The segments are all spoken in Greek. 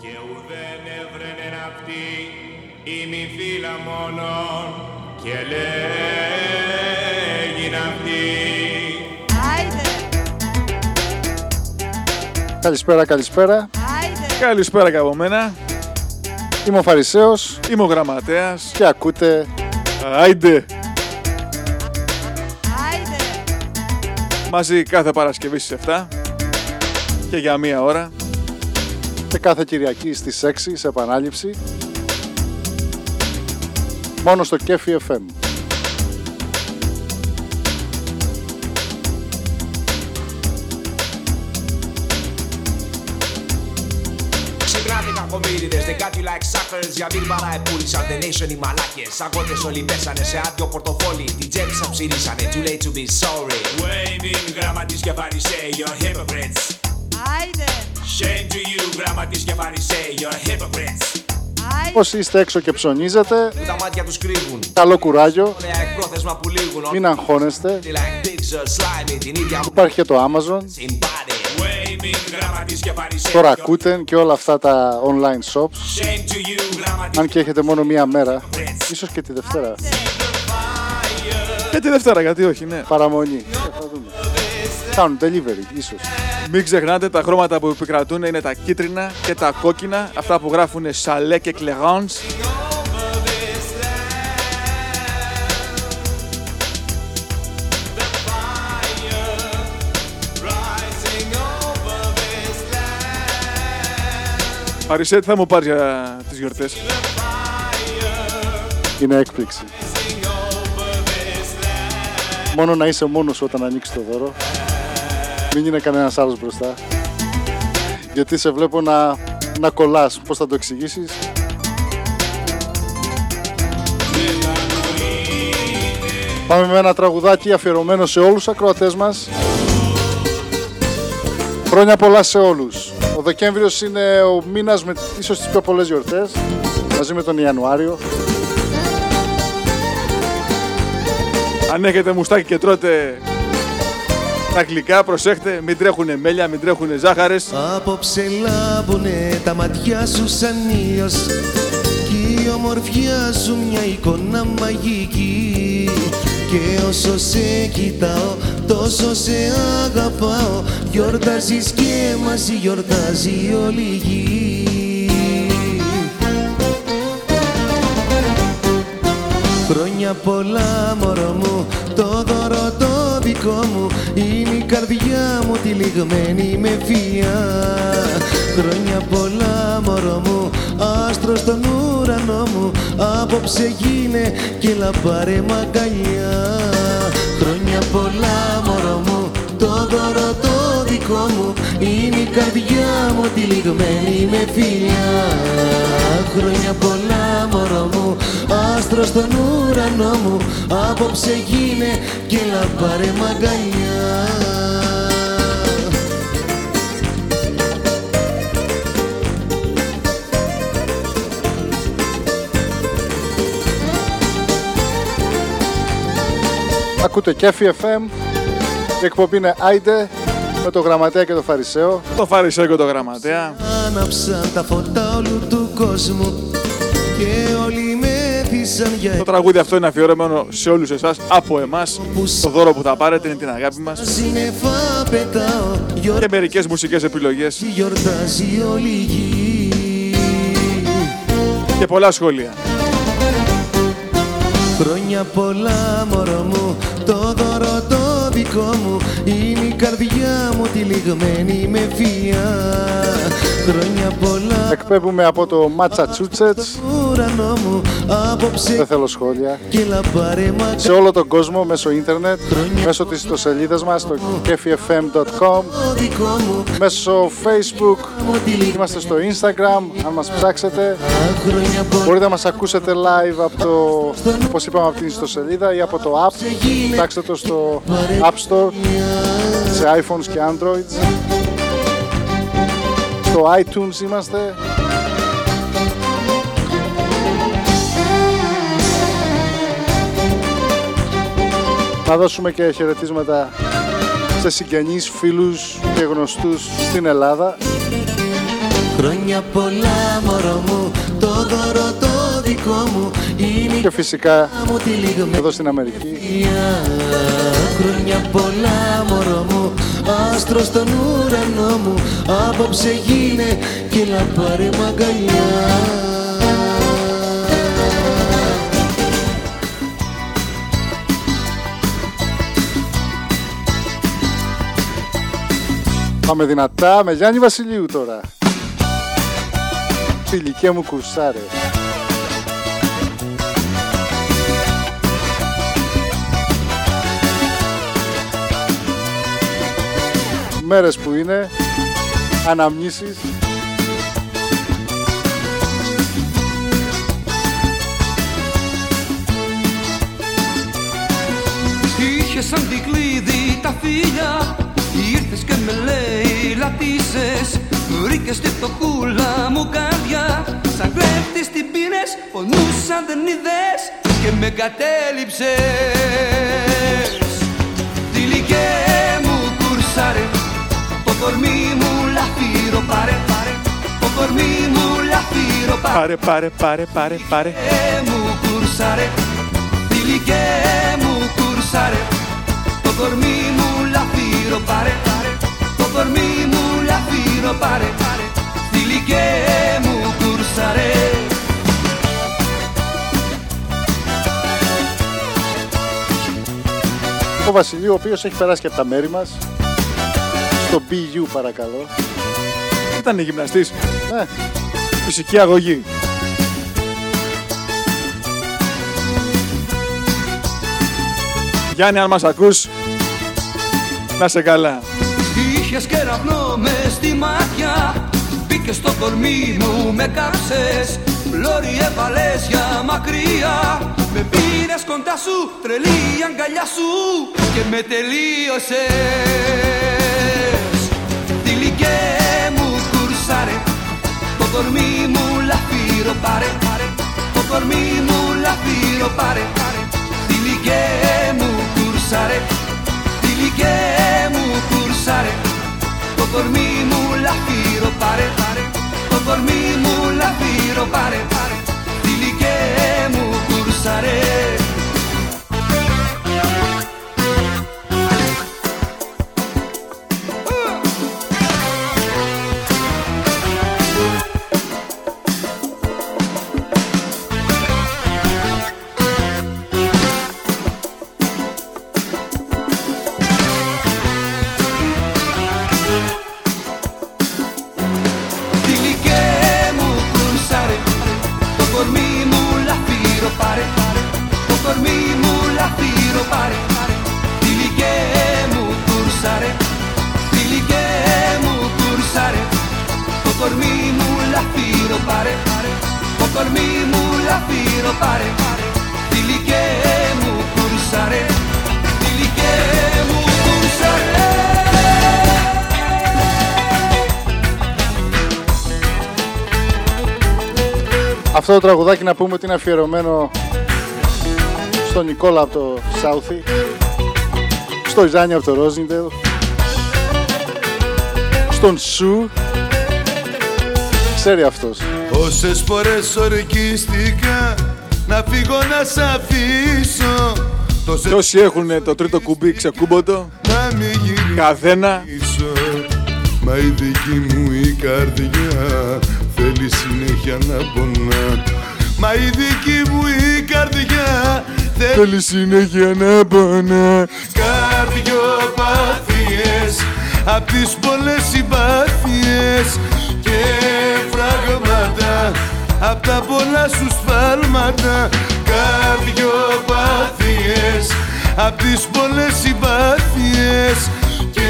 Και ουδέν έβρενε αυτή η μη φύλλα μόνον και λέγει αυτή. Καλησπέρα, καλησπέρα. Καλησπέρα και από μένα. Είμαι ο Φαρισαίος Είμαι ο Γραμματέας. και ακούτε Άιντε! Μαζί κάθε Παρασκευή στις 7 και για μία ώρα. Και κάθε Κυριακή στις 6 σε επανάληψη. Μόνο στο Κέφι FM. Ξυπνάτε κακομύριδες, they got you like suckers Για μπήρμπαρα επούλησαν the nation οι μαλάκες Αγώτες όλοι πέσανε σε άδειο πορτοφόλι Την τσέπη σαν ψηρίσανε, too late to be sorry Waving γραμματείς και φαρισαίοι, you're hypocrites. Shame to you, γραμματείς και φαρισαίοι, you're hypocrites; Όσοι είστε έξω και ψωνίζετε, Που τα μάτια τους κρύβουν καλό κουράγιο, Νέα εκπρόθεσμα που λήγουν μην αγχώνεστε. Όλοι like pigs or slimy Την ίδια μου Υπάρχει και το Amazon, την body Waving γραμματείς και φαρισαίοι, το you're- Rakuten και όλα αυτά τα online shops. Shame to you, γραμματείς Αν και έχετε μόνο μία μέρα, ίσως και τη Δευτέρα, Και τη Δευτέρα, γιατί όχι, ναι. παραμονή. Ε, θα δούμε. Κάνουν delivery, ίσως. Μην ξεχνάτε τα χρώματα που επικρατούν είναι τα κίτρινα και τα κόκκινα. Αυτά που γράφουν Chalet και Clerance. Παρισέ, τι θα μου πάρεις για τις γιορτές. Είναι έκπληξη. Μόνο να είσαι μόνος σου όταν ανοίξεις το δώρο. Μην είναι κανένας άλλος μπροστά. Γιατί σε βλέπω να, να κολλάς. Πώς θα το εξηγήσεις; Πάμε με ένα τραγουδάκι αφιερωμένο σε όλους τους ακροατές μας. Χρόνια πολλά σε όλους. Ο Δεκέμβριος είναι ο μήνας με ίσως τις πιο πολλές γιορτές. Μαζί με τον Ιανουάριο. Αν έχετε μουστάκι και τρώτε τα γλυκά, προσέχτε, μην τρέχουνε μέλια, μην τρέχουνε ζάχαρες. Απόψε λάμπουνε τα ματιά σου σαν ήλιος Κι η ομορφιά σου μια εικόνα μαγική. Και όσο σε κοιτάω τόσο σε αγαπάω. Γιορτάζεις και μαζί γιορτάζει όλη η γη Χρόνια πολλά μωρό μου, το δώρο το δικό μου. Είναι η καρδιά μου τυλιγμένη με φία. Χρόνια πολλά μωρό μου, άστρο στον ουρανό μου. Απόψε γίνε και λαμπάρε μαγκαλιά Χρόνια πολλά μωρό μου, το δώρο το δικό μου. Είναι η καρδιά μου τυλιγμένη με φιλιά Χρόνια πολλά. μωρό μου Άστρο στον ουρανό μου Απόψε γίνε και λαμπάρε μαγκαλιά Ακούτε Κέφι FM. Η εκπομπή είναι Άιντε με το Γραμματέα και το Φαρισαίο. Το Φαρισαίο και το Γραμματέα. Άναψαν τα φώτα όλου του κόσμου Το τραγούδι αυτό είναι αφιερωμένο σε όλους εσάς, από εμάς. Το δώρο που θα πάρετε είναι την αγάπη μας. Σύννεφα πετάω Και Γιορτάζει μερικές μουσικές επιλογές γιορτάζει όλη η γη και πολλά σχόλια. Χρόνια πολλά μωρό μου, το δώρο το δικό μου Είναι η καρδιά μου τυλιγμένη με φία Χρόνια πολλά Εκπέμπουμε από το Massachusetts. ουρανό μου Απόψε Δεν θέλω σχόλια. και λαμπάρε μαγκά Σε όλο τον κόσμο μέσω ίντερνετ, μέσω της ιστοσελίδας μας στο kefifm.com, το δικό μου μέσω facebook, μου τυλιγμένη είμαστε στο instagram, αν μας ψάξετε. Χρόνια πολλά Μπορείτε να μας ακούσετε live από το, όπως είπαμε, από την ιστοσελίδα ή από το app. Ψάξτε το στο App Store, σε iPhones και Androids. Στο iTunes είμαστε. Να δώσουμε και χαιρετίσματα σε συγγενείς, φίλους και γνωστούς στην Ελλάδα. Χρόνια πολλά μωρό μου Το δώρο το δικό μου Είναι Και φυσικά μου τη λιγμένη εδώ στην Αμερική Χρόνια πολλά μωρό μου Άστρο στον ουρανό μου Απόψε γίνε και να πάρε μαγκαλιά Πάμε δυνατά με Γιάννη Βασιλείου τώρα. Φιλικέ μου κουρσάρε. Μέρες που είναι, αναμνήσεις, Είχε σαν κλείδι τα φίλια Ήρθες και με λέει λατήσες Βρήκες τη φτωχούλα μου καρδιά Σαν κλέφτης την πίνες Πονούσαν δεν είδες Και με κατέληψες. Τυλικέ μου κουρσάρε Το κορμί μου λαφύρο πάρε πάρε. Το κορμί μου λαφύρο πάρε. Πάρε, πάρε, πάρε, πάρε, πάρε. μου κουρσάρε Τυλικέ μου κουρσάρε Το κορμί μου λαφύρο πάρε πάρε. Το κορμί μου λαφύρο πάρε πάρε. Τυλικέ μου κουρσάρε ο Βασιλείου, ο οποίος έχει περάσει και από τα μέρη μας. Στο BU παρακαλώ. Ήταν γυμναστής. Ναι, Φυσική αγωγή. Γιάννη, αν μας ακούς, να σε καλά. Είχες κεραυνό με στη μάτια Μπήκες στο κορμί μου, με κάψες Πλώρη έβαλες για μακριά Με πήρες κοντά σου, τρελή η αγκαλιά σου Και με τελείωσες Τυλικέ μου κουρσάρε. Το κορμί μου λαφύρο πάρε Το κορμί μου λαφύρο πάρε Τυλικέ μου κουρσάρε. Τυλικέ μου κουρσάρε. Το κορμί μου λαφύρο πάρε Το κορμί μου λαφύρο πάρε Τυλικέ μου κουρσάρε πάρε Το κορμί μου λαφύρο πάρε Τυλικέ μου κουρσάρε Τυλικέ μου κουρσάρε Αυτό το τραγουδάκι να πούμε ότι είναι αφιερωμένο στον Νικόλα από το Σάουθι, στο Ιζάνι από το Ρόζιντελ, στον Σου. Ξέρει αυτός. Όσες φορές ορκίστηκα να φύγω να σ' αφήσω. Τόσες Και όσοι έχουν το τρίτο κουμπί ξεκούμποτο, να μην γυρίσω. καθένα. Μα η δική μου η καρδιά θέλει συνέχεια να πονά. Μα η δική μου η καρδιά θέλει θέλει συνέχεια να πονά. καρδιοπάθειες Απ' τις πολλές συμπάθειες και φράγματα Απ' τα πολλά σου σφάλματα Καρδιοπάθειες Απ' τις πολλές συμπάθειες και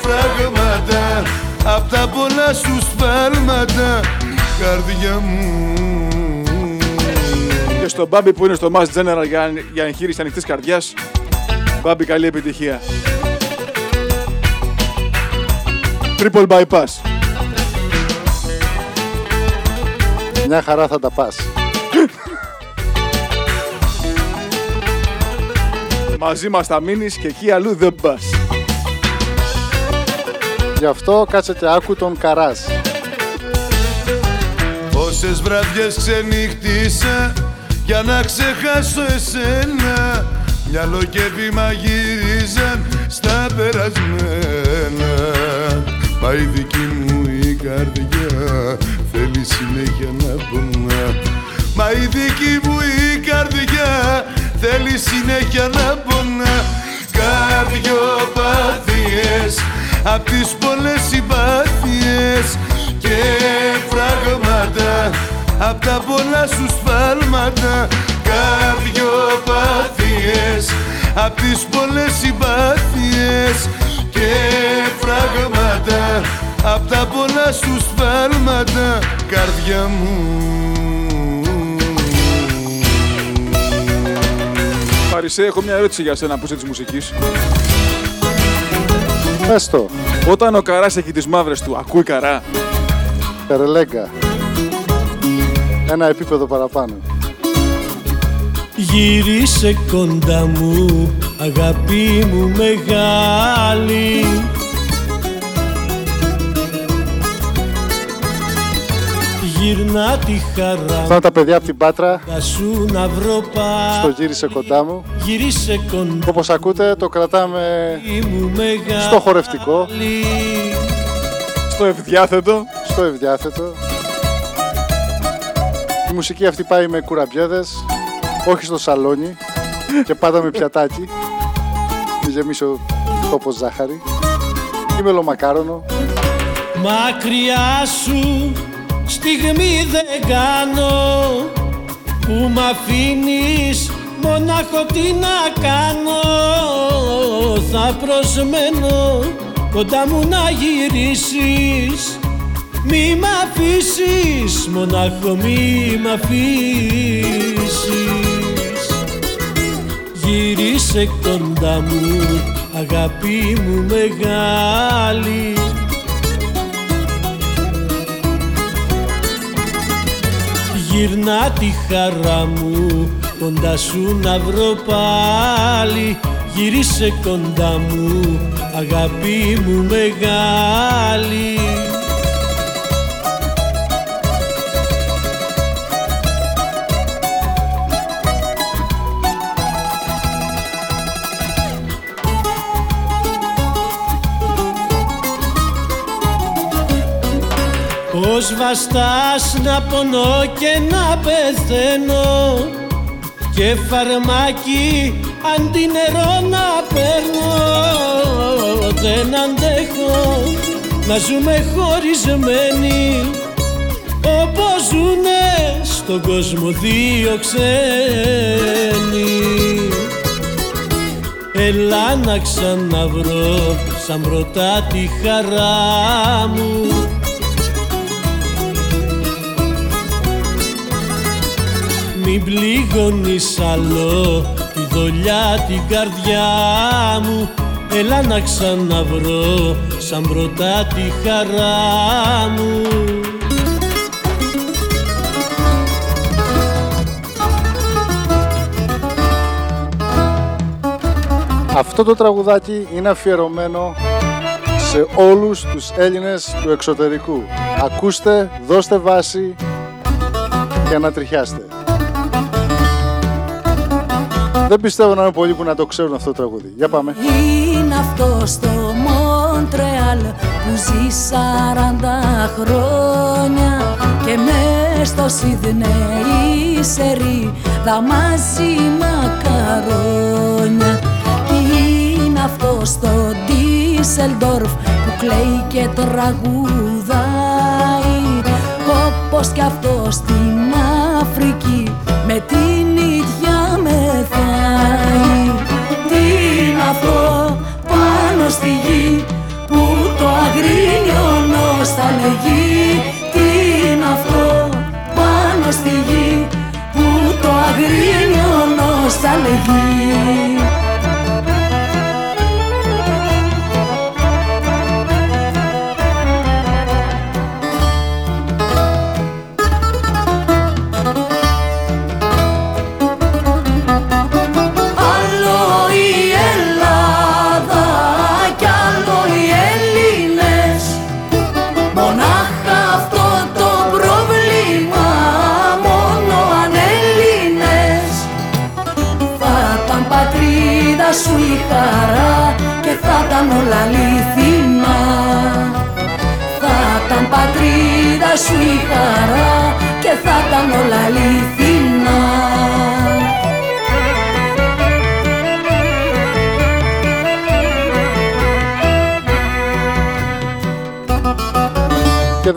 φράγματα Απ' τα πολλά σου σφάλματα Καρδιά μου Και στον Μπάμπη που είναι στο Mass General για, για εγχείρηση ανοιχτής καρδιάς, Μπάμπη καλή επιτυχία. Triple bypass. Μια χαρά θα τα πας. Μαζί μας θα μείνεις και εκεί αλλού δεν πας. Γι' αυτό κάτσε και άκου τον Καράς. Πόσες βραδιές ξενύχτησα για να ξεχάσω εσένα Μυαλό και βήμα γύριζαν στα περασμένα Μα η δική μου η καρδιά θέλει συνέχεια να πονά Μα η δική μου η καρδιά θέλει συνέχεια να πονά Καρδιοπάθειες απ' τις πολλές συμπάθειες και φράγματα. Απ' τα πολλά σου σφάλματα. Καρδιοπάθειες απ' τις πολλές συμπάθειες και φράγματα απ' τα πολλά σου σφάλματα καρδιά μου Παρισέ, έχω μια ερώτηση για σένα που είσαι της μουσικής. Πες το. Όταν ο Καράς έχει τις μαύρες του, ακούει Καρά. Περελέγκα. Ένα επίπεδο παραπάνω. Γύρισε κοντά μου, αγάπη μου μεγάλη Γυρνά τη χαρά Αυτά τα παιδιά από την Πάτρα Θα σου να βρω στο γύρισε κοντά μου. Γύρισε κοντά Όπως ακούτε το κρατάμε μου μεγάλη στο χορευτικό, Στο ευδιάθετο. στο ευδιάθετο. Η μουσική αυτή πάει με κουραμπιέδες, όχι στο σαλόνι και πάντα με πιατάκι. Μη γεμίσει ο τόπος ζάχαρη. Ή μελομακάρονο. Μακριά σου στιγμή δεν κάνω. Που μ' αφήνεις μονάχο τι να κάνω. Θα προσμένω κοντά μου να γυρίσεις. Μη μ' αφήσεις μονάχο μη μ' αφήσεις. Γύρισε κοντά μου αγάπη μου μεγάλη Γυρνά τη χαρά μου κοντά σου να βρω πάλι. Γύρισε κοντά μου αγάπη μου μεγάλη Πώς βαστάς να πονώ και να πεθαίνω και φαρμάκι αντί νερό να παίρνω. Δεν αντέχω να ζούμε χωρισμένοι όπως ζουνε στον κόσμο δύο ξένοι. Έλα να ξαναβρω σαν πρώτα τη χαρά μου Μην πληγώνεις άλλο τη δολιά την καρδιά μου Έλα να ξαναβρω σαν πρώτα τη χαρά μου Αυτό το τραγουδάκι είναι αφιερωμένο σε όλους τους Έλληνες του εξωτερικού. Ακούστε, δώστε βάση και ανατριχιάστε. Δεν πιστεύω να είναι πολλοί που να το ξέρουν αυτό το τραγούδι. Για πάμε. Είναι αυτό στο Μοντρεάλ που ζει 40 χρόνια και μες στο Σιδνέι σερί δαμάζει μακαρόνια Είναι αυτό στο Ντίσελντορφ που κλαίει και τραγουδάει όπως κι αυτό στην Αφρική με την ίδια είναι αυτό πάνω στη γη που το αγρίνιο θα λέγει Τι είναι αυτό πάνω στη γη που το αγρίνιο θα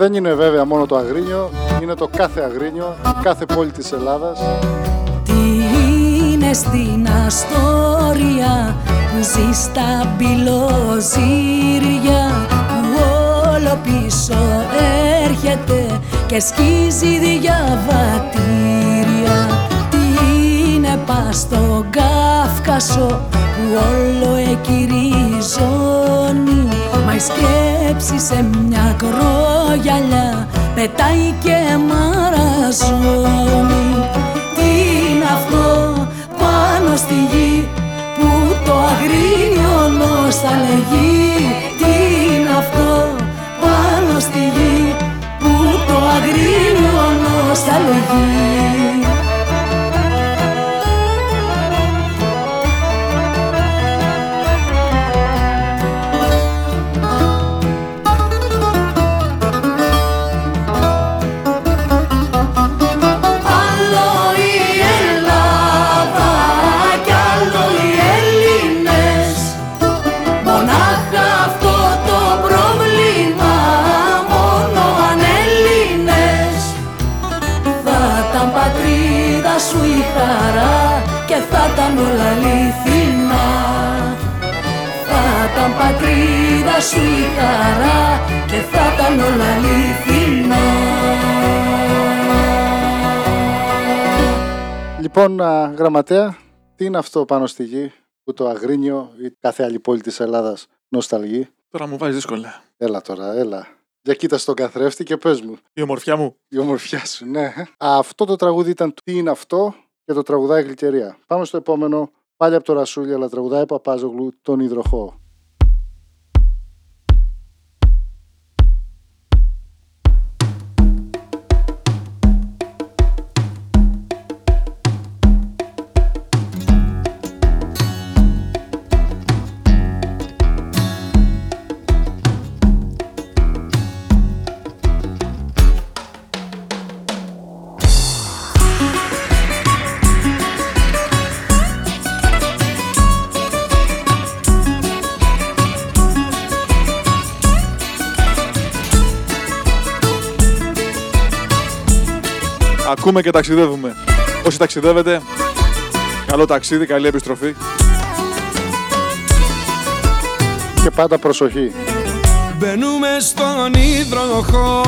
δεν είναι βέβαια μόνο το Αγρίνιο, είναι το κάθε Αγρίνιο, κάθε πόλη της Ελλάδας. Τι είναι στην Αστόρια που ζει στα μπυλοζύρια που όλο πίσω έρχεται και σκίζει διαβατήρια Τι είναι πας στον Κάφκασο που όλο εκυριζώνει Μα η σκέψη σε μια κρόγιαλιά πετάει και μαραζώνει. Τι είναι αυτό πάνω στη γη που το αγρίνιο νοσταλεγεί Τι είναι αυτό πάνω στη γη που το αγρίνιο νοσταλεγεί σου η χαρά και θα ήταν όλα αληθινά. Λοιπόν, γραμματέα, τι είναι αυτό πάνω στη γη που το Αγρίνιο ή κάθε άλλη πόλη της Ελλάδας νοσταλγεί; Τώρα μου βάζεις δύσκολα. Έλα τώρα, έλα. Για κοίτα στον καθρέφτη και πες μου. Η ομορφιά μου. Η ομορφιά σου, ναι. Αυτό το τραγούδι ήταν τι είναι αυτό και το τραγουδάει Γλυκερία. Πάμε στο επόμενο. Πάλι από το Ρασούλι, αλλά τραγουδάει Παπάζογλου τον Ιδροχό. Ακούμε και ταξιδεύουμε. Όσοι ταξιδεύετε, καλό ταξίδι, καλή επιστροφή. Και πάντα προσοχή. Μπαίνουμε στον υδροχό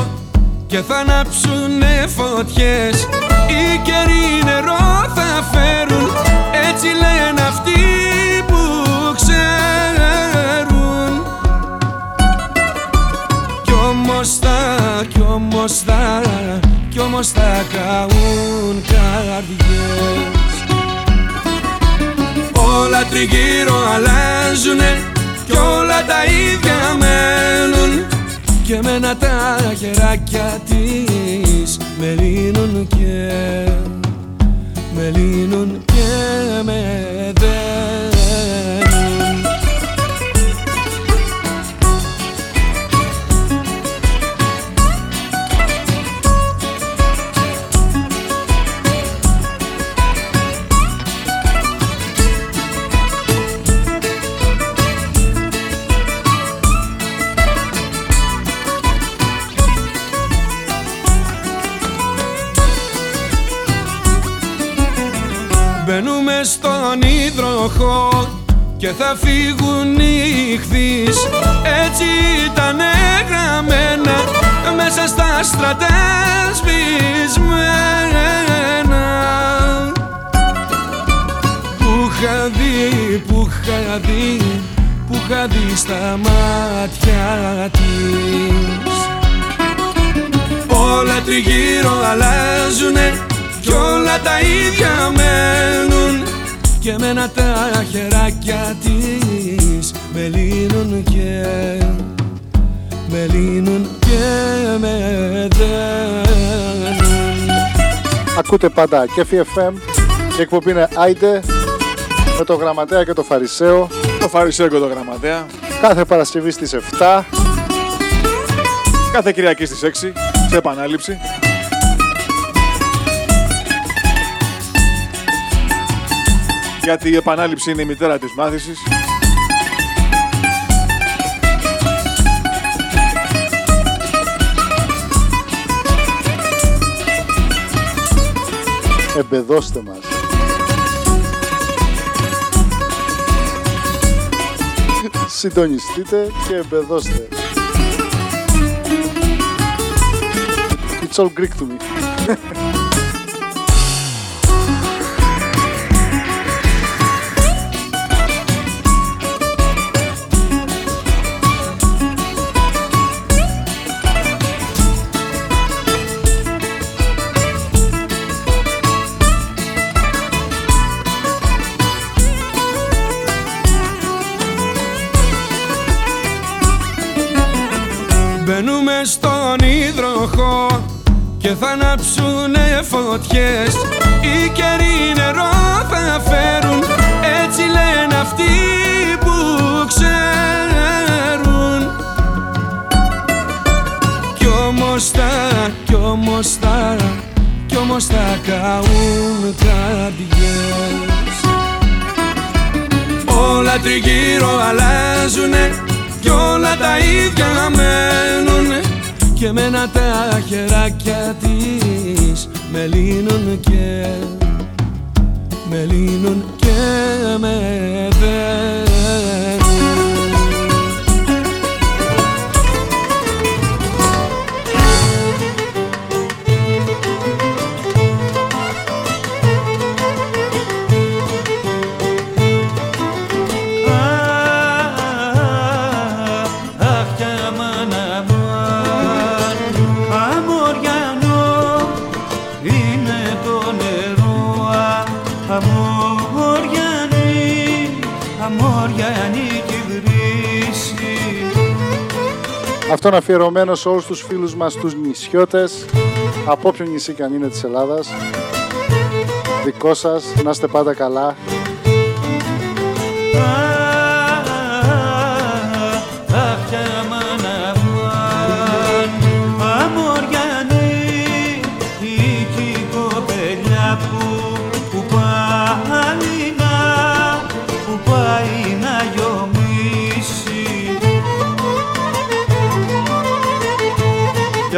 και θα ανάψουνε φωτιές Οι καιροί νερό θα φέρουν, έτσι λένε αυτοί που ξέρουν Κι όμως θα, κι όμως θα κι όμως θα καούν καρδιές. Όλα τριγύρω αλλάζουνε κι όλα τα ίδια μένουν. Και μένα τα χεράκια της με λύνουν και με λύνουν και με στον και θα φύγουν οι χθείς έτσι ήταν γραμμένα μέσα στα στρατά που είχα δει, που είχα δει που είχα δει στα μάτια της. Όλα τριγύρω αλλάζουνε κι όλα τα ίδια μένουν. Και εμένα τα χεράκια της με λύνουν και με λύνουν και με δένουν. Ακούτε πάντα και FM και εκπομπή είναι Άιντε με το Γραμματέα και το Φαρισαίο. Το Φαρισαίο και το Γραμματέα. Κάθε Παρασκευή στις 7 Κάθε Κυριακή στις 6 σε επανάληψη γιατί η επανάληψη είναι η μητέρα της μάθησης. Εμπεδώστε μας. Συντονιστείτε και εμπεδώστε. It's all Greek to me. Κι όμως θα καούν καρδιές Όλα τριγύρω αλλάζουνε κι όλα τα ίδια μένουνε και μένα τα χεράκια της με λύνουν και με λύνουν και με δένουν Αυτό είναι αφιερωμένο σε όλους τους φίλους μας τους νησιώτες από όποιο νησί και αν είναι της Ελλάδας. Δικό σας, να είστε πάντα καλά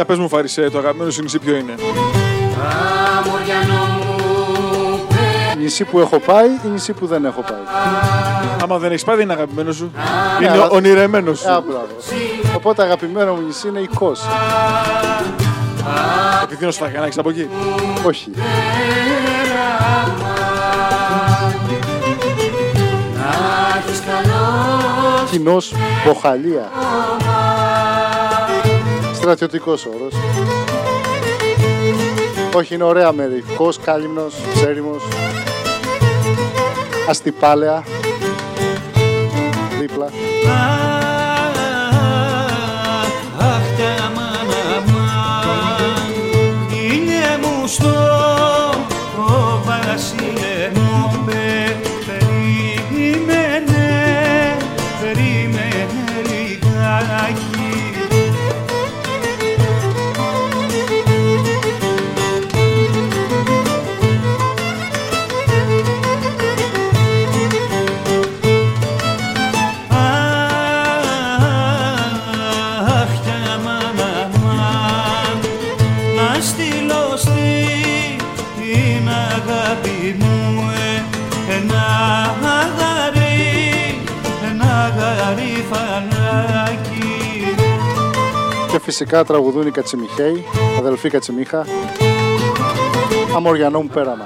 πες μου Φαρισέ, το αγαπημένο σου νησί ποιο είναι; Νησί που έχω πάει ή νησί που δεν έχω πάει; Άμα δεν έχεις πάει δεν είναι αγαπημένο σου. Ναι, Είναι αλλά- ονειρεμένος σου. Α, μπράβο. Οπότε αγαπημένο μου νησί είναι η Κos. Επειδή είναι ο Στραχιανάκης από εκεί. Όχι. Κοινός Μποχαλία. Στρατιωτικός όρος. Όχι, είναι ωραία μέρη. Κος, Κάλυμνος, Ξέριμος. Αστυπάλαια. Δίπλα. Φυσικά τραγουδούν οι Κατσιμιχαίοι, αδελφοί Κατσιμίχα. Αμοριανό μου πέραμα.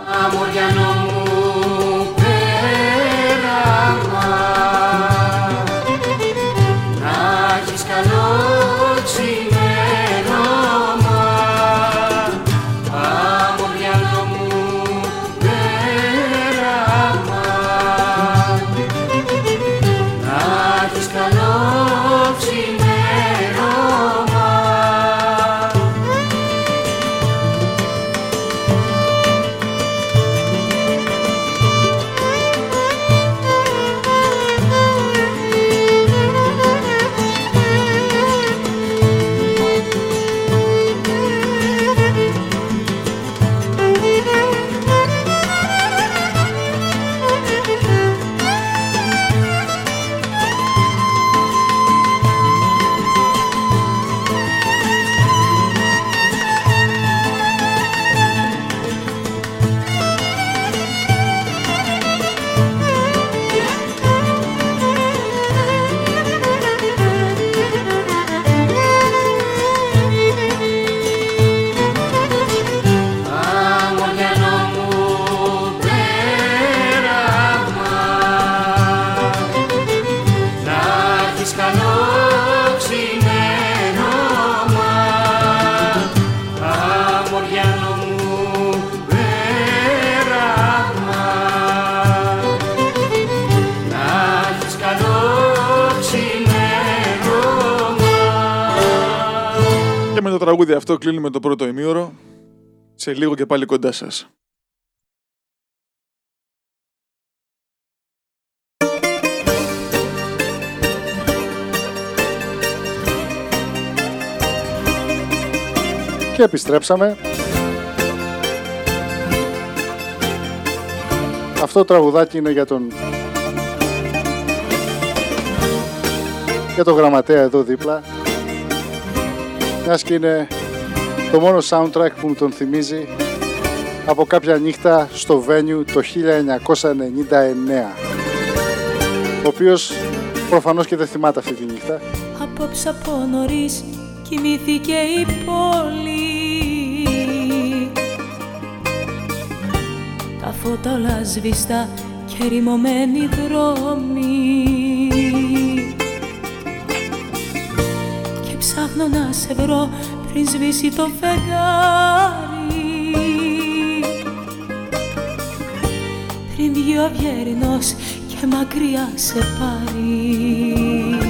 Αυτό κλείνει με το πρώτο ημίωρο. Σε λίγο και πάλι κοντά σας. Και επιστρέψαμε. Αυτό το τραγουδάκι είναι για τον για τον γραμματέα εδώ δίπλα μιας και είναι το μόνο soundtrack που μου τον θυμίζει από κάποια νύχτα στο Venue το 1999 ο οποίος προφανώς και δεν θυμάται αυτή τη νύχτα. Απόψε από νωρίς κοιμήθηκε η πόλη. Τα φώτα όλα σβηστά και ρημωμένοι δρόμοι. Και ψάχνω να σε βρω πριν σβήσει το φεγγάρι. Πριν βγει ο αυγερινός και μακριά σε πάρει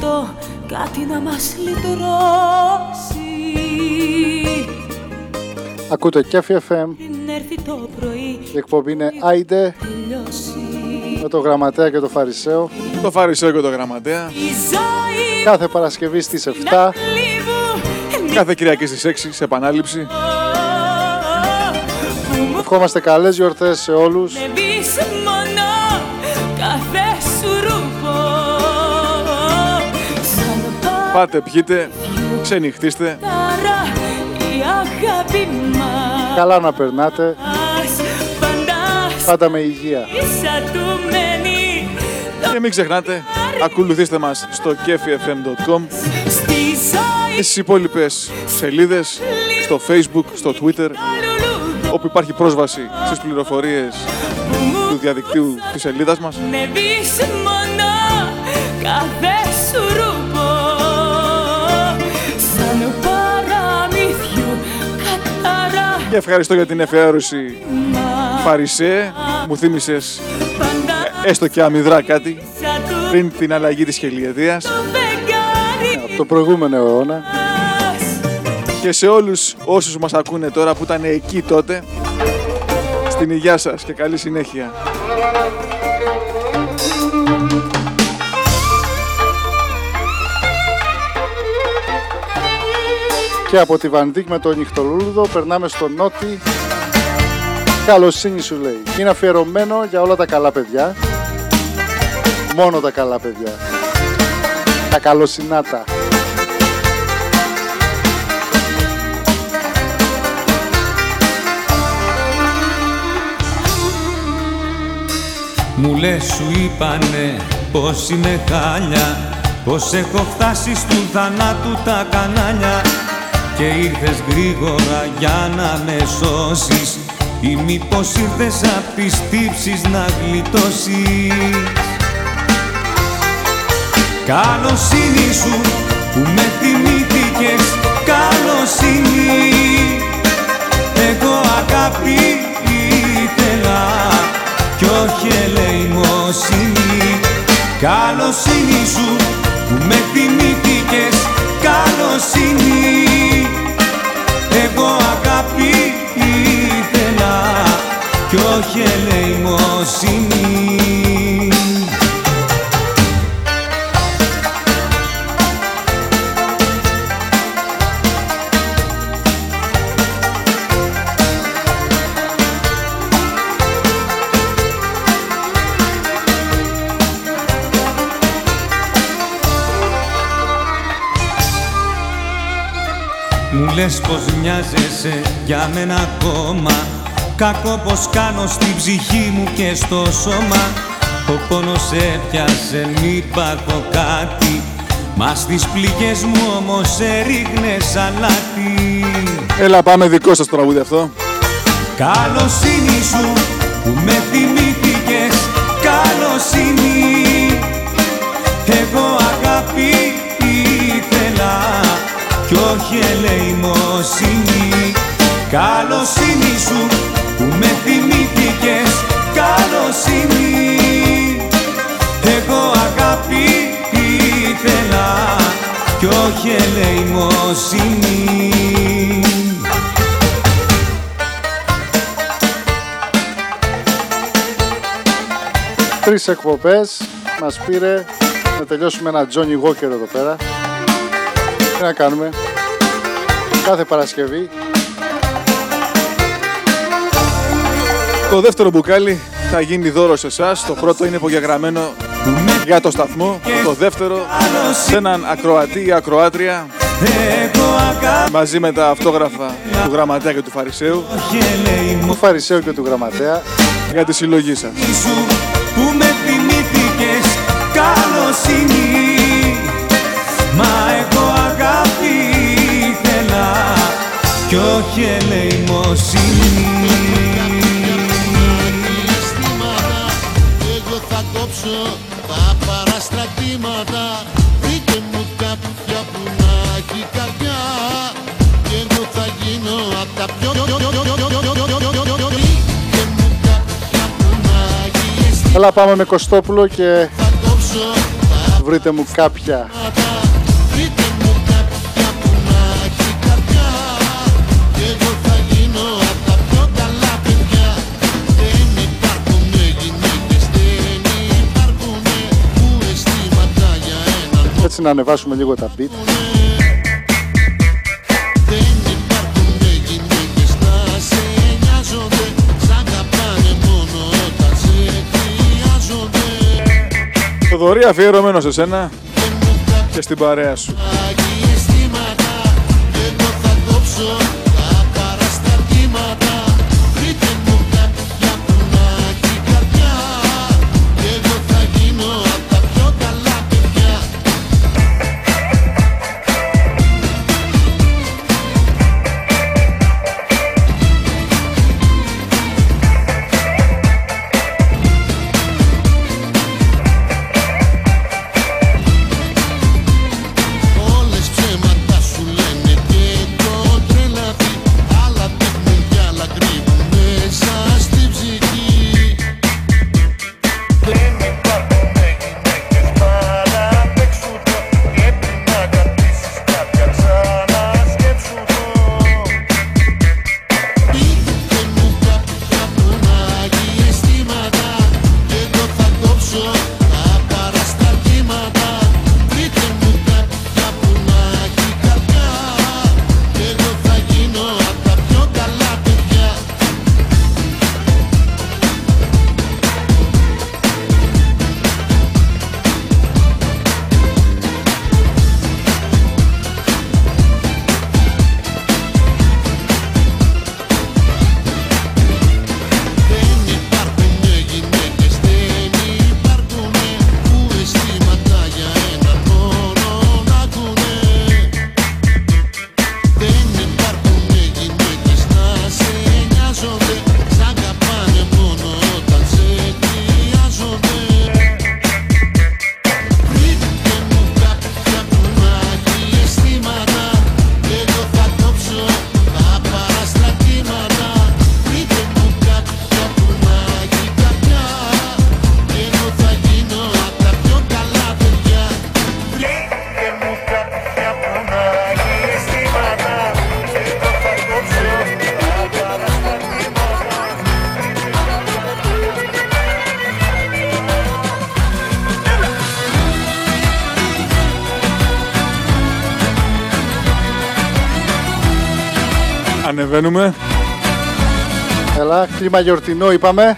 να ζητώ κάτι να μας λυτρώσει Ακούτε Κέφι FM, Πριν έρθει το πρωί η εκπομπή είναι Άιντε τελειώσει με το γραμματέα και το φαρισαίο Το Φαρισαίο και το Γραμματέα. Η ζωή κάθε Παρασκευή στις 7 λίγο Κάθε Κυριακή στις 6 σε επανάληψη. που μου Ευχόμαστε καλές γιορτές σε όλους Πάτε, πιείτε, ξενυχτήστε. παρά η αγάπη μας. Καλά να περνάτε, Πάντα πάντα με υγεία. ίσα του μένει το Και μην ξεχνάτε, ακολουθήστε μας στο kefifm.com στη ζωή και στις υπόλοιπες σελίδες, στο facebook, στο twitter, λουλούδο όπου υπάρχει πρόσβαση στις πληροφορίες που μου του διαδικτύου της σελίδας μας. Και ευχαριστώ για την εφεύρωση μα Φαρισέ. Μου θύμισες πάντα έστω και αμυδρά κάτι σαν του πριν την αλλαγή της χελιεδίας. το φεγγάρι από το προηγούμενο αιώνα μας Και σε όλους όσους μας ακούνε τώρα που ήταν εκεί τότε, στην υγεία σας και καλή συνέχεια. Και από τη Βανδίκ με το νυχτολούλουδο περνάμε στο Νότι. Καλοσύνη σου λέει. Είναι αφιερωμένο για όλα τα καλά παιδιά. Μόνο τα καλά παιδιά. Τα καλοσυνάτα. Μου λες σου είπανε πως είμαι χάλια Πως έχω φτάσει στου θανάτου τα κανάλια Και ήρθες γρήγορα για να με σώσεις. Ή μήπως ήρθες απ' τις τύψεις να γλιτώσεις. Καλοσύνη σου που με θυμήθηκες. Καλοσύνη Εγώ αγάπη ήθελα κι όχι ελεημοσύνη. Καλοσύνη σου που με θυμήθηκες. Καλοσύνη Εγώ αγάπη ήθελα. Κι όχι ελεημοσύνη λες πως μοιάζεσαι για μένα ακόμα. Κακό πως κάνω στην ψυχή μου και στο σώμα. Ο πόνος έπιασε μη πάθω κάτι. Μα στις πληγές μου όμως έριχνες αλάτι Έλα πάμε δικό σας τραγούδι αυτό. Καλοσύνη σου που με θυμήθηκες. Καλοσύνη Εγώ αγάπη ήθελα κι όχι ελεημοσύνη. Καλοσύνη σου που με θυμήθηκες καλοσύνη Εγώ αγάπη ήθελα κι όχι ελεημοσύνη. Τρεις εκπομπές μας πήρε να τελειώσουμε ένα Johnny Walker εδώ πέρα τι να κάνουμε. Κάθε Παρασκευή. Το δεύτερο μπουκάλι θα γίνει δώρο σε εσάς. Το πρώτο είναι υπογεγραμμένο για το σταθμό. Το δεύτερο σε έναν ακροατή ή ακροάτρια μαζί με τα αυτόγραφα του γραμματέα και του φαρισαίου. Του φαρισαίου και του γραμματέα για τη συλλογή σας. Που με θυμήθηκες καλοσύνη κι όχι ελεημοσύνη Εγώ θα κόψω τα παραστρατήματα Βρείτε μου κάποια που να έχει καρδιά Και εγώ θα γίνω απ' τα πιο Έλα πάμε με Κωστόπουλο και βρείτε μου κάποια Έτσι να ανεβάσουμε λίγο τα beat. Θοδωρή αφιερωμένο σε σένα και στην παρέα σου. Ανεβαίνουμε. Έλα, κλίμα γιορτινό είπαμε.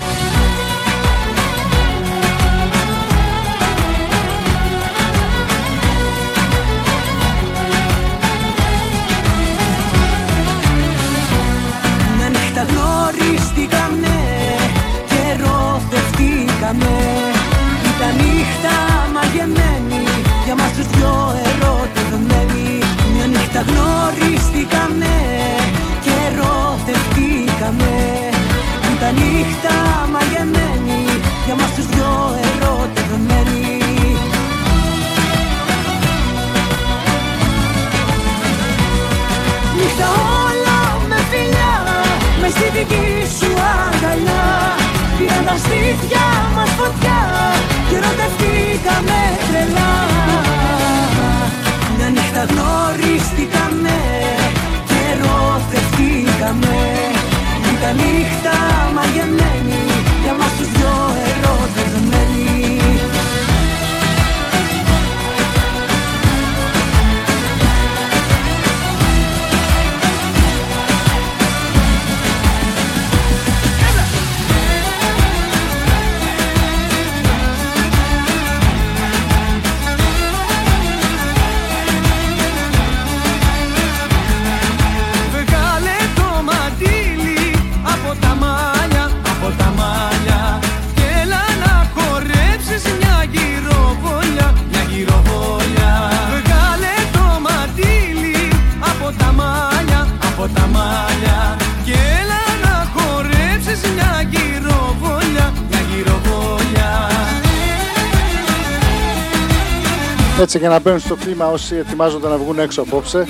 Έτσι για να μπαίνουν στο κλίμα όσοι ετοιμάζονται να βγουν έξω απόψε.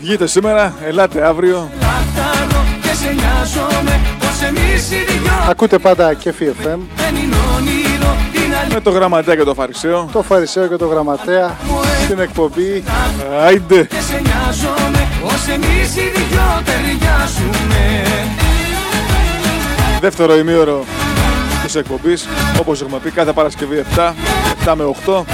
Βγείτε σήμερα, ελάτε αύριο. Ακούτε πάντα Κέφι FM. Με το γραμματέα και το φαρισαίο. Το φαρισαίο και το γραμματέα στην εκπομπή. Άιντε. Δεύτερο ημίωρο της εκπομπής. Όπως έχουμε πει κάθε Παρασκευή 7, 7 με 8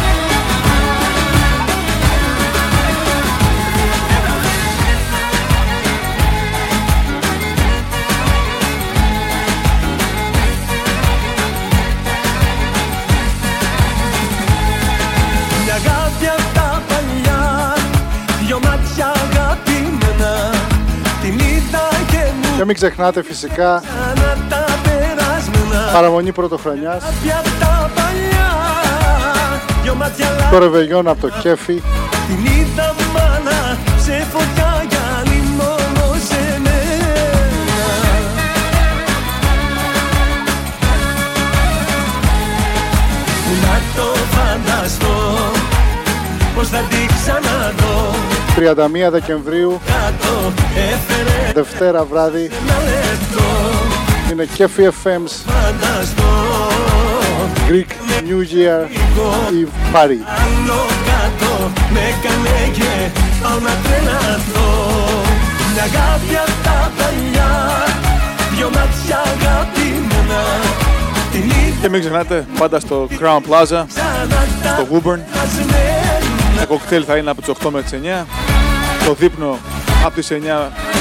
Και μην ξεχνάτε φυσικά Παραμονή πρωτοχρονιάς. Το ρεβεγιόν από το κέφι. Την είδα μάνα σε φωτιά για μόνο σε μένα. Να το φανταστώ Πως θα την ξαναδώ. 31 Δεκεμβρίου Δευτέρα βράδυ είναι Κέφι FM's Greek New Year Eve Party. με έκανε και πάω να τρελαθώ Μια αγάπη απ' τα παλιά, δυο μάτια αγαπημένα Και μην ξεχνάτε πάντα στο Crown Plaza, στο Woburn Το κοκτέιλ θα είναι από τις 8 μέχρι τις 9 Το δείπνο από τις 9 και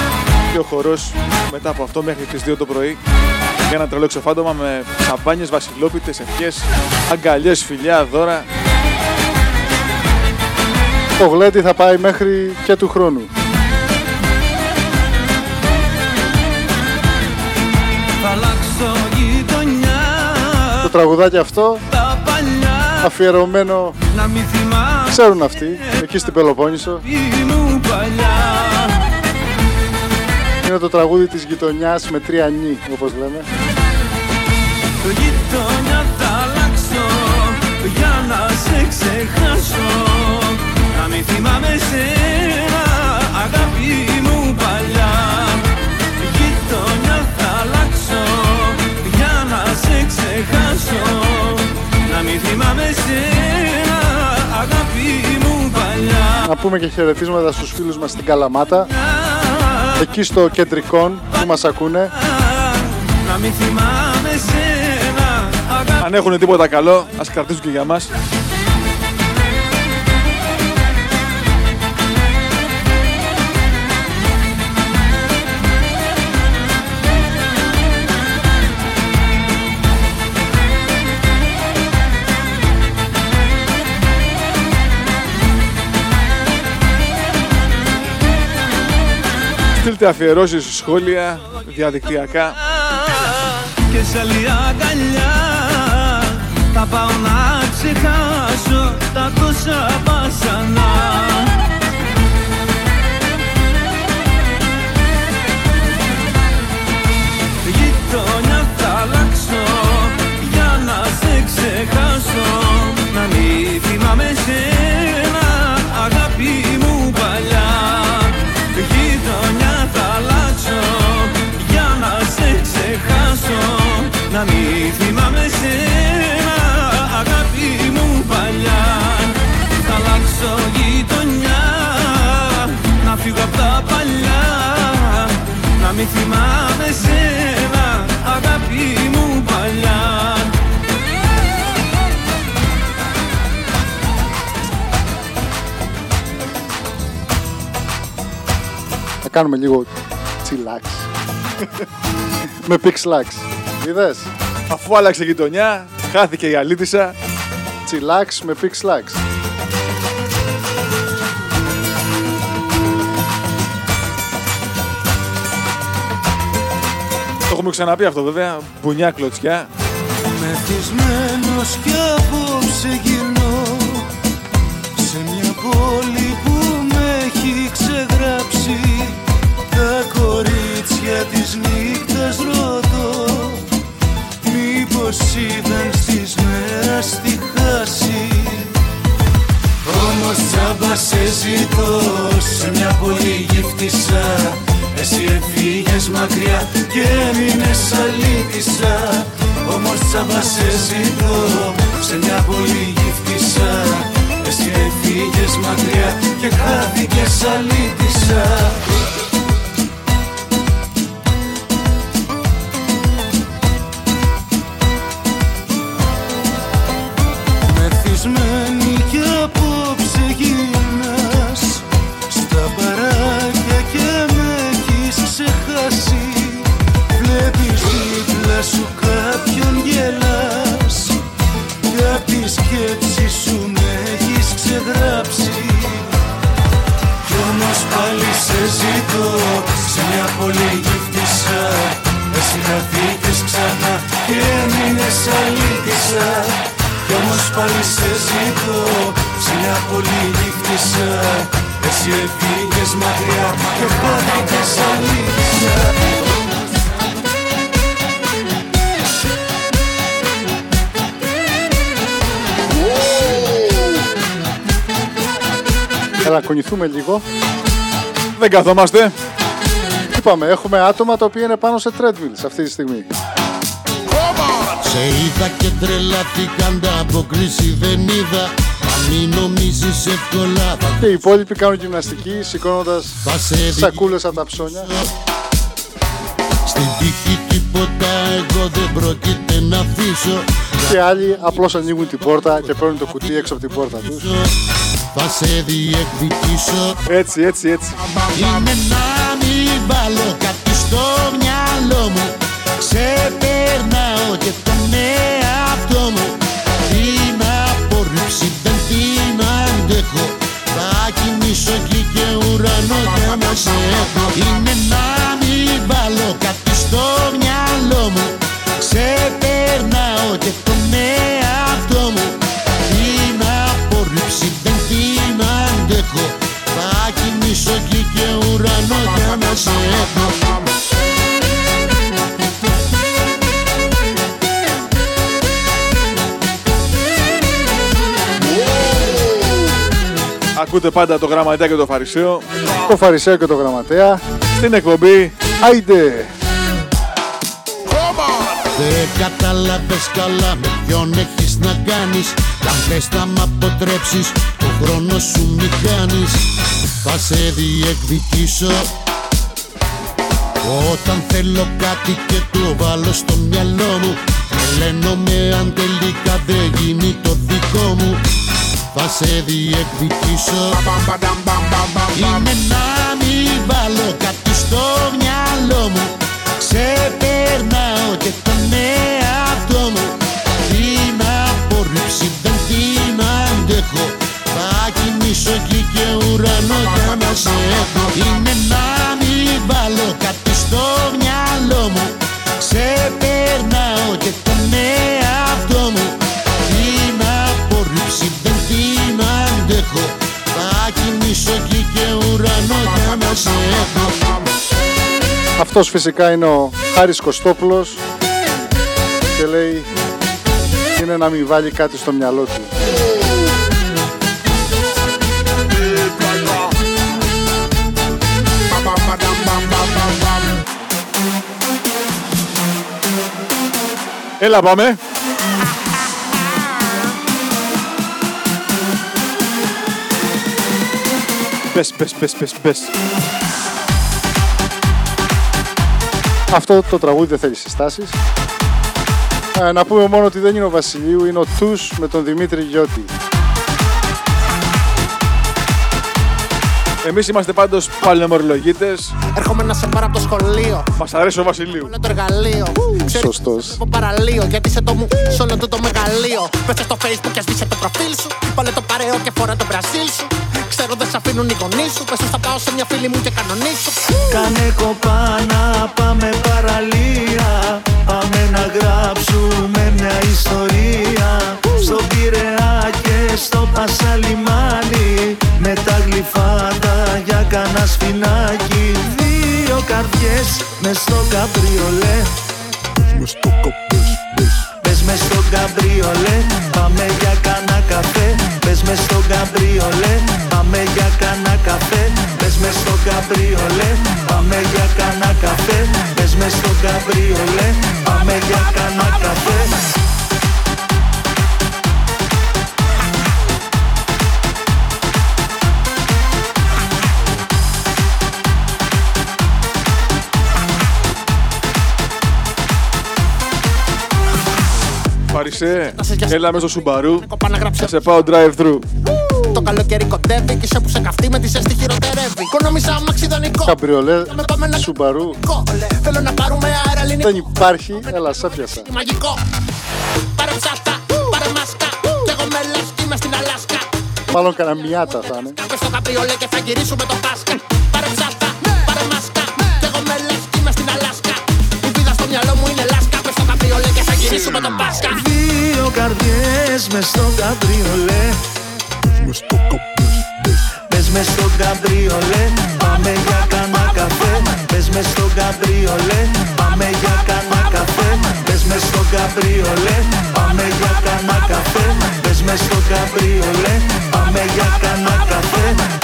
ο χορός μετά από αυτό μέχρι τις 2 το πρωί. Για ένα τρελό εξοφάντωμα με σαμπάνιες, βασιλόπιτες, ευχές, αγκαλιές, φιλιά, δώρα. Το γλέντι θα πάει μέχρι και του χρόνου. Το τραγουδάκι αυτό αφιερωμένο ξέρουν αυτοί εκεί στην Πελοπόννησο είναι το τραγούδι της γειτονιάς με τρία νι, όπως λέμε. Το γειτονιά θα αλλάξω για να σε ξεχάσω. Να μην θυμάμαι σένα, αγάπη μου παλιά. Γειτονιά θα αλλάξω για να σε ξεχάσω. Να μην θυμάμαι σένα, αγάπη μου παλιά. Να πούμε και χαιρετίσματα στους φίλους μας στην Καλαμάτα εκεί στο κεντρικό που μας ακούνε. Αν έχουν τίποτα καλό, ας κρατήσουν και για μας. Στείλτε αφιερώσεις, σχόλια, διαδικτυακά. Και σε άλλη αγκαλιά θα πάω να ξεχάσω τα τόσα βασανά να μην θυμάμαι σένα αγάπη μου παλιά Θα κάνουμε λίγο τσιλάξ. Με pixlax. Είδες; Αφού άλλαξε γειτονιά, χάθηκε η αλήτησα. Τσιλάξ με pixlax. Έχουμε ξαναπεί αυτό βέβαια. Μπουνιά κλωτσιά. Μεθυσμένος κι απόψε γυρνώ Σε μια πόλη που με έχει ξεγράψει Τα κορίτσια της νύχτας ρωτώ Μήπως είδαν στις μέρας τη χάση Όμως τσάμπα σε ζητώ σε μια πολύ γύφτησα Εσύ έφυγες μακριά και έμεινες αλήτησα Όμως τσάμπα σε ζητώ σε μια πολύ γύφτησα. Εσύ έφυγες μακριά και χάθηκες αλήτησα ζητώ σε μια πολύ γύφτησα Εσύ έφυγες μακριά και χάθηκες αλήθεια Έλα, κουνηθούμε λίγο. Δεν καθόμαστε. Είπαμε, έχουμε άτομα τα οποία είναι πάνω σε treadmills αυτή τη στιγμή. Σε είδα και τρελάθηκα ανταποκρίση δεν είδα Αν μην νομίζεις εύκολα θα Και οι υπόλοιποι κάνουν γυμναστική σηκώνοντας θα σε δει σακούλες από τα ψώνια. Στην τύχη τίποτα εγώ δεν πρόκειται να αφήσω Και άλλοι απλώς ανοίγουν την πόρτα και παίρνουν το κουτί έξω από την πόρτα τους. Θα σε διεκδικήσω Έτσι, έτσι, έτσι. Είναι να μην βάλω κοιμήσω εκεί και ουρανό για να σε έχω. Είναι να μην βάλω κάτι στο μυαλό μου. Ξεπερνάω και τον εαυτό μου. Την απορρίψη δεν την αντέχω. Θα κοιμήσω εκεί και ουρανό για να σε έχω Ακούτε πάντα το γραμματέα και το φαρισαίο. Το Φαρισαίο και το Γραμματέα. Στην εκπομπή Άιντε! Δεν κατάλαβες καλά με ποιον έχεις να κάνεις Κι αν θες θα μ' αποτρέψεις το χρόνο σου μη κάνεις Θα σε διεκδικήσω Όταν θέλω κάτι και το βάλω στο μυαλό μου Τρελαίνομαι αν τελικά δεν γίνει το δικό μου Θα σε διεκδικήσω. Είναι να μην βάλω κάτι στο μυαλό μου. Ξεπερνάω Αυτός φυσικά είναι ο Χάρης Κωστόπουλος και λέει είναι να μην βάλει κάτι στο μυαλό του. Έλα πάμε. Πες, πες, πες, πες, πες. Αυτό το τραγούδι δεν θέλει συστάσεις. Ε, να πούμε μόνο ότι δεν είναι ο Βασιλείου, είναι ο Τους με τον Δημήτρη Γιώτη. Εμείς είμαστε πάντως παλαιομορολογίτες. Έρχομαι να σε πάρω από το σχολείο. Μας αρέσει ο Βασιλείου. Όλο το εργαλείο. Σωστός. Από παραλίο, γιατί σε το μου, σε όλο το, το μεγαλείο. Πέσε στο facebook και σβήσε το προφίλ σου. Βάλε το παρέο και φορά το μπραζίλ σου. Ξέρω δεν σε αφήνουν οι γονείς σου. Πες θα πάω σε μια φίλη μου και κανονίσω. Κάνε κοπάνα, πάμε παραλία. Πάμε να γράψουμε μια ιστορία. Στο Πειραιά και στο Πασαλιμάνι. Με τα γλυφάτα για κανένα σφινάκι. Δύο καρδιές μες στο καμπριολέ. Μες στο Πες μες στο καμπριολέ, πάμε για κανένα καφέ Πες μες στο καμπριολέ, πάμε για κανένα καφέ. Πες μες στο καμπριολέ, πάμε για κανένα καφέ. Πες μες στο καμπριολέ, πάμε για κανένα καφέ Παρισέ, έλα μέσα στο Σουμπαρού. Θα σε πάω drive-thru. Το καλοκαίρι κοντεύει και σε που σε καυτεί με τη ζέστη χειροτερεύει. Οικονομήσα αμάξι δανεικό. Καμπριολέ, Σουμπαρού. Θέλω να πάρουμε αέρα ελληνικό. Δεν υπάρχει, έλα σ' έπιασα. Μαγικό. Πάρε ψάτα, πάρε μάσκα. Κι εγώ με λες είμαι στην Αλάσκα. Μάλλον κανένα μιάτα θα είναι. Πες στο καπριολέ και θα γυρίσουμε το Πάσχα. Πάρε ψάτα, καπριολέ και θα γυρίσουμε το Πάσχα. Δύο καρδιές μες στο καμπριολέ. Πες μες στο καμπριολέ, πάμε για κανένα καφέ. Πες μες στο καμπριολέ, πάμε για κανένα καφέ. Πες μες στο καμπριολέ, πάμε για κανένα καφέ. Πες μες στο καμπριολέ, πάμε για κανένα καφέ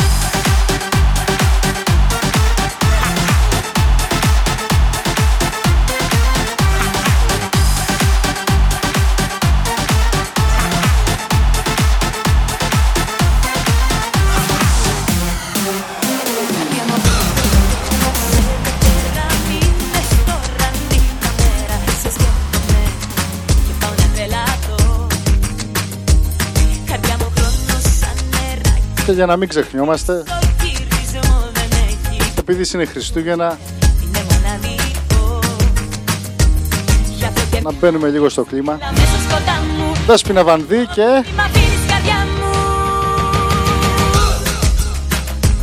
για να μην ξεχνιόμαστε, επειδή είναι Χριστούγεννα, να μπαίνουμε λίγο στο κλίμα. Δέσποινα Βανδύ και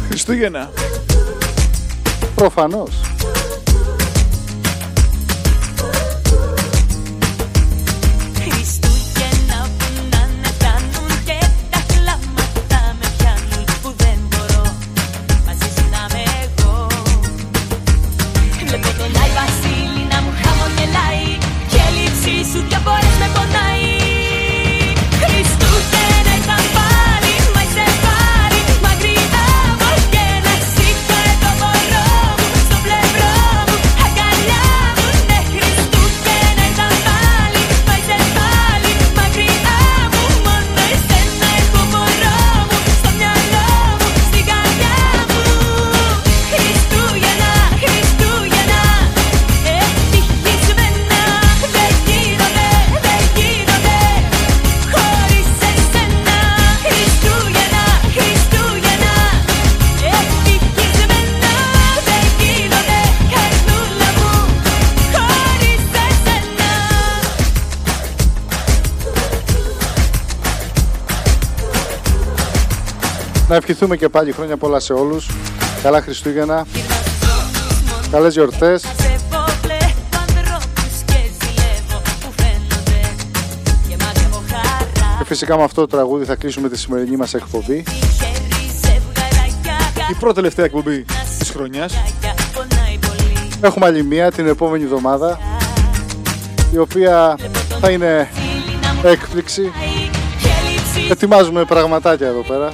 Χριστούγεννα. προφανώς. Να ευχηθούμε και πάλι χρόνια πολλά σε όλους. Καλά Χριστούγεννα. Καλές γιορτές. Μαζεύω βλέπω ανθρώπους και ζηλεύω που φαίνονται γεμάτοι από χαρά Και φυσικά με αυτό το τραγούδι θα κλείσουμε τη σημερινή μας εκπομπή. Χέρι ζευγαράκια Η πρώτη τελευταία εκπομπή της χρονιάς. Πονάει πολύ Έχουμε άλλη μία την επόμενη εβδομάδα η οποία θα είναι έκπληξη. Ετοιμάζουμε πραγματάκια εδώ πέρα.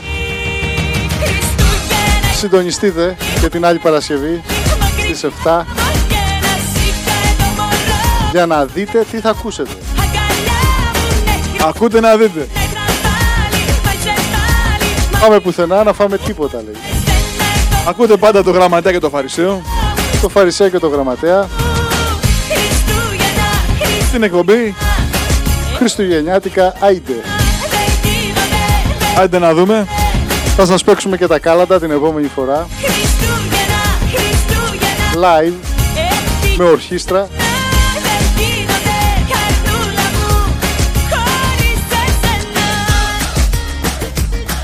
Συντονιστείτε και την άλλη Παρασκευή στις 7 για να δείτε τι θα ακούσετε. Ακούτε να δείτε. Πάμε πουθενά να φάμε τίποτα λέει. Ακούτε πάντα το γραμματέα και το φαρισαίο. Το φαρισαίο και το γραμματέα. Στην εκπομπή. Χριστουγεννιάτικα, άιντε. Άιντε να δούμε. Θα σας παίξουμε και τα κάλαντα την επόμενη φορά. Live. Με ορχήστρα.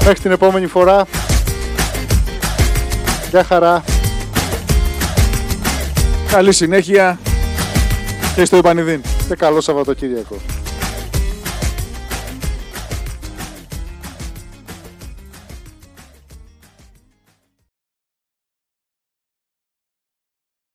Μέχρι την επόμενη φορά. Γεια χαρά. Καλή συνέχεια και στο επανειδήν. Και καλό Σαββατοκύριακο.